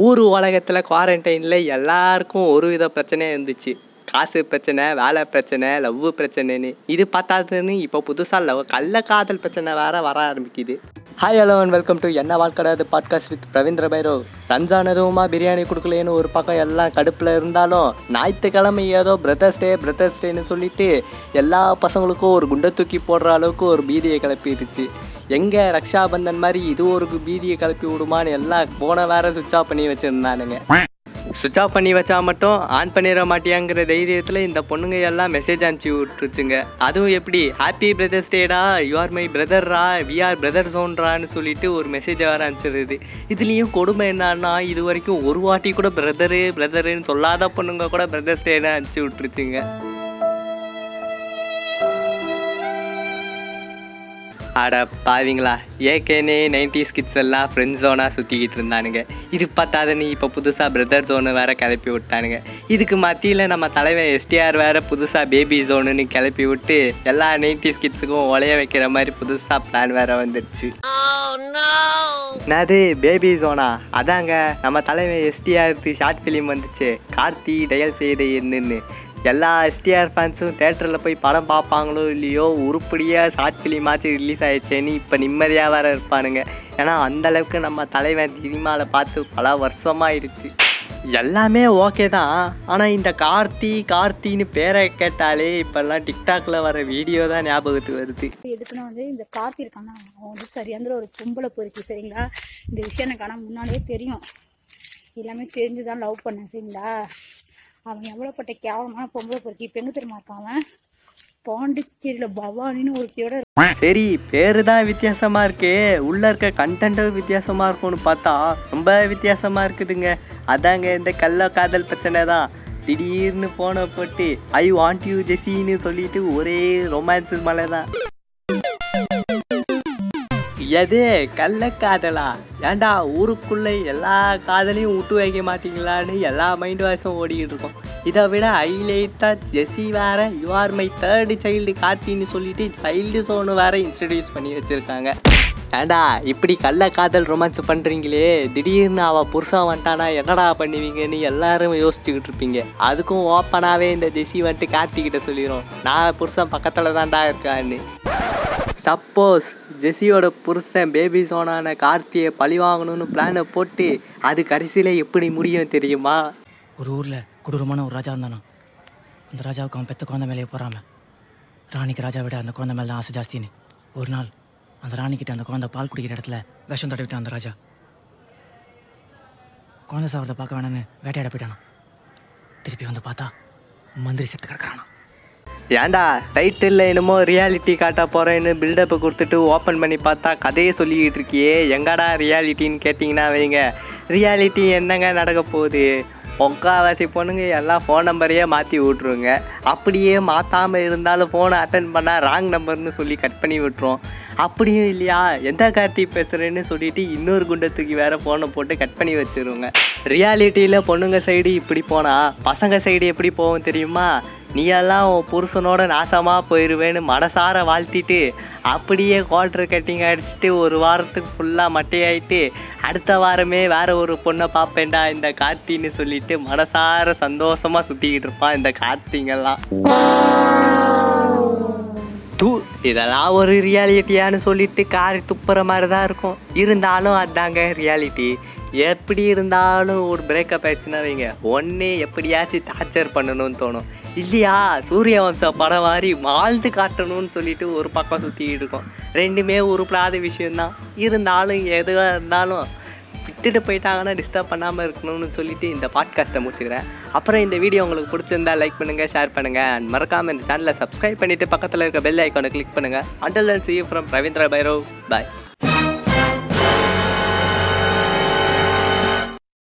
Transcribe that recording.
ஊர் உலகத்தில் குவாரண்டைனில் எல்லாருக்கும் ஒரு வித பிரச்சனையாக இருந்துச்சு. காசு பிரச்சனை வேலை பிரச்சனை லவ் பிரச்சனைன்னு. இது பார்த்தாதுன்னு இப்போ புதுசாக லவ் கள்ள காதல் பிரச்சனை வேற வர ஆரம்பிக்குது. Hi hello and welcome to என்ன வாழ்க்கடாது பாட்காஸ்ட் வித் ரவீந்திர பைரவ். ரம்ஜான் எதுவுமா பிரியாணி கொடுக்கலன்னு ஒரு பக்கம் எல்லாம் கடுப்பில் இருந்தாலும் ஞாயிற்றுக்கிழமை ஏதோ பிரதர்ஸ் டே பிரதர்ஸ் டேன்னு சொல்லிட்டு எல்லா பசங்களுக்கும் ஒரு குண்டை தூக்கி போடுற அளவுக்கு ஒரு பீதியை கிளப்பிடுச்சு. எங்கே ரக்ஷாபந்தன் மாதிரி இது ஒரு பீதியை கிளப்பி விடுமான்னு எல்லாம் போன வேற சுவிட்ச் ஆஃப் பண்ணி வச்சுருந்தானுங்க. சுவிட்ச் ஆஃப் பண்ணி வச்சா மட்டும் ஆன் பண்ணிட மாட்டியாங்கிற தைரியத்தில் இந்த பொண்ணுங்க எல்லாம் மெசேஜ் அனுப்பிச்சி விட்டுருச்சுங்க. அதுவும் எப்படி ஹாப்பி பிரதர்ஸ் டேடா யூ ஆர் மை பிரதர்ரா வி ஆர் பிரதர் சோன்றான்னு சொல்லிட்டு ஒரு மெசேஜ் வேறு அனுப்பிச்சிடுது. இதுலேயும் கொடுமை என்னன்னா இது வரைக்கும் ஒரு வாட்டி கூட பிரதரு பிரதருன்னு சொல்லாத பொண்ணுங்க கூட பிரதர்ஸ் டேன்னு அனுப்பிச்சி விட்டுருச்சுங்க. அட பாவிங்களா ஏகேனே நைன்டிஸ் கிட்ஸ் எல்லாம் ஃப்ரெண்ட் ஜோனாக சுற்றிக்கிட்டு இருந்தானுங்க. இது பார்த்தாதுன்னு இப்போ புதுசாக பிரதர் ஜோனு வேறு கிளப்பி விட்டானுங்க. இதுக்கு மத்தியில் நம்ம தலைவன் எஸ்டிஆர் வேறு புதுசாக பேபி ஜோனுன்னு கிளப்பி விட்டு எல்லா நைன்டிஸ் கிட்ஸுக்கும் ஒலைய வைக்கிற மாதிரி புதுசாக பிளான் வேறு வந்துடுச்சு. என்னது பேபி ஜோனா அதாங்க நம்ம தலைவன் எஸ்டிஆர் ஷார்ட் ஃபிலிம் வந்துச்சு. கார்த்தி டயல் செய்த என்னன்னு. எல்லா எஸ்டிஆர் ஃபேன்ஸும் தேட்டரில் போய் படம் பார்ப்பாங்களோ இல்லையோ உருப்படியாக ஷார்ட் ஃபிலிமாச்சு ரிலீஸ் ஆகிடுச்சேன்னு இப்போ நிம்மதியாக வேற இருப்பானுங்க. ஏன்னா அந்தளவுக்கு நம்ம தலைவன் சினிமாவில் பார்த்து பல வருஷமாயிருச்சு. எல்லாமே ஓகே தான். ஆனால் இந்த கார்த்தி கார்த்தின்னு பேரை கேட்டாலே இப்போல்லாம் டிக்டாக்ல வர வீடியோ தான் ஞாபகத்துக்கு வருது. எதுக்குன்னா வந்து இந்த கார்த்தி இருக்காங்க. அவன் வந்து சரியாந்திர ஒரு பொம்பளை பொறுக்கி சரிங்களா? இந்த விஷயம் எனக்கு ஆனால் முன்னாடியே தெரியும். எல்லாமே தெரிஞ்சு தான் லவ் பண்ணேன் சரிங்களா அவன் எவ்வளோப்பட்ட கேவலமான பொம்பளை பொறுக்கி பெண்ணு தெரியுமா இருக்கான் பாண்டிச்சேரியில் பவானின்னு ஒருத்தியோட சரி பேரு தான் வித்தியாசமா இருக்கு. உள்ள இருக்க கண்டென்ட்டும் வித்தியாசமா இருக்கும்னு பார்த்தா ரொம்ப வித்தியாசமா இருக்குதுங்க. அதாங்க இந்த கள்ள காதல் பிரச்சனை தான். திடீர்னு போன போட்டு ஐ வாண்ட் யூ ஜெசின்னு சொல்லிட்டு ஒரே ரொமான்ஸ் மலை தான் எது? கள்ள காதலா? ஏன்டா ஊருக்குள்ளே எல்லா காதலையும் விட்டு வைக்க மாட்டீங்களான்னு எல்லா மைண்ட் வாய்ஸும் ஓடிக்கிட்டு இருக்கோம். இதை விட ஹைலைட்டாக ஜெஸி வேற you are my third child கார்த்தின்னு சொல்லிட்டு சைல்டு சோனு வேற இன்ட்ரடியூஸ் பண்ணி வச்சுருக்காங்க. ஏண்டா இப்படி கள்ள காதல் ரொமான்ஸ் பண்ணுறீங்களே திடீர்னு அவள் புருஷன் வந்துட்டானா என்னடா பண்ணுவீங்கன்னு எல்லாரும் யோசிச்சுக்கிட்டு இருப்பீங்க. அதுக்கும் ஓப்பனாகவே இந்த ஜெஸி வந்துட்டு கார்த்திக்கிட்ட சொல்லிடும் நான் புருஷன் பக்கத்தில் தான்டா இருக்கான்னு. சப்போஸ் ஜெஸியோட புருஷன் பேபி சோனான கார்த்தியை பழி வாங்கணும்னு பிளானை போட்டு அது கடைசியில் எப்படி முடியும் தெரியுமா? ஒரு ஊரில் கொடூரமான ஒரு ராஜா இருந்தானா? அந்த ராஜாவுக்கு அவன் பெத்த குழந்தை மேலேயே போறாம ராணிக்கு ராஜா விட அந்த குழந்தை மேலே தான் ஆசை ஜாஸ்தின்னு. ஒரு நாள் அந்த ராணிக்கிட்ட அந்த குழந்தை பால் குடிக்கிற இடத்துல விஷம் தடவிட்டான் அந்த ராஜா. குழந்தை சாவரத்தை பார்க்க வேணான்னு வேட்டையாட போயிட்டானா. திருப்பி வந்து பார்த்தா மந்திரி செத்து கிடக்கிறானா. ஏன்டா டைட்டில் என்னமோ ரியாலிட்டி காட்ட போகிறேன்னு பில்டப்பை கொடுத்துட்டு ஓப்பன் பண்ணி பார்த்தா கதையை சொல்லிக்கிட்டு இருக்கியே. எங்கடா ரியாலிட்டின்னு கேட்டிங்கன்னா வைங்க. ரியாலிட்டி என்னங்க நடக்க போகுது? பொக்காவாசி பொண்ணுங்க எல்லாம் ஃபோன் நம்பரையே மாற்றி விட்ருங்க அப்படியே மாற்றாமல் இருந்தாலும் ஃபோனை அட்டன் பண்ணால் ராங் நம்பர்னு சொல்லி கட் பண்ணி விட்டுரும். அப்படியும் இல்லையா? எந்த கார்த்தி பேசுகிறேன்னு சொல்லிட்டு இன்னொரு குண்டத்துக்கு வேறு ஃபோனை போட்டு கட் பண்ணி வச்சிருங்க. ரியாலிட்டியில் பொண்ணுங்க சைடு இப்படி போனால் பசங்க சைடு எப்படி போகும் தெரியுமா? நீ எல்லாம் உன் புருஷனோட நாசமாக போயிடுவேன்னு மனசார வாழ்த்திட்டு அப்படியே குவார்டர் கட்டிங் அடிச்சுட்டு ஒரு வாரத்துக்கு ஃபுல்லாக மட்டையாயிட்டு அடுத்த வாரமே வேறு ஒரு பொண்ணை பார்ப்பேன்டா இந்த கார்த்தின்னு சொல்லிட்டு மனசார சந்தோஷமாக சுற்றிக்கிட்டு இருப்பான் இந்த கார்த்திங்கெல்லாம். இதெல்லாம் ஒரு ரியாலிட்டியான்னு சொல்லிட்டு காரி துப்புற மாதிரி தான் இருக்கும். இருந்தாலும் அதாங்க ரியாலிட்டி எப்படி இருந்தாலும் ஒரு பிரேக்கப் ஆயிடுச்சுன்னா வைங்க ஒன்றே எப்படியாச்சும் டார்ச்சர் பண்ணணும்னு தோணும். இல்லையா? சூரிய வம்ச படம் மாதிரி வாழ்ந்து காட்டணும்னு சொல்லிட்டு ஒரு பக்கம் சுற்றிக்கிட்டு இருக்கோம். ரெண்டுமே உருப்படாத விஷயந்தான் இருந்தாலும் எதுவாக இருந்தாலும் விட்டுட்டு போயிட்டாங்கன்னா டிஸ்டர்ப் பண்ணாமல் இருக்கணும்னு சொல்லிட்டு இந்த பாட்காஸ்ட்டை முடிச்சுக்கிறேன். அப்புறம் இந்த வீடியோ உங்களுக்கு பிடிச்சிருந்தா லைக் பண்ணுங்கள் ஷேர் பண்ணுங்கள் அண்ட் மறக்காமல் இந்த சேனலை சப்ஸ்கிரைப் பண்ணிவிட்டு பக்கத்தில் இருக்க பெல் ஐக்கானை கிளிக் பண்ணுங்கள் until see see from Ravindra Bhairav bye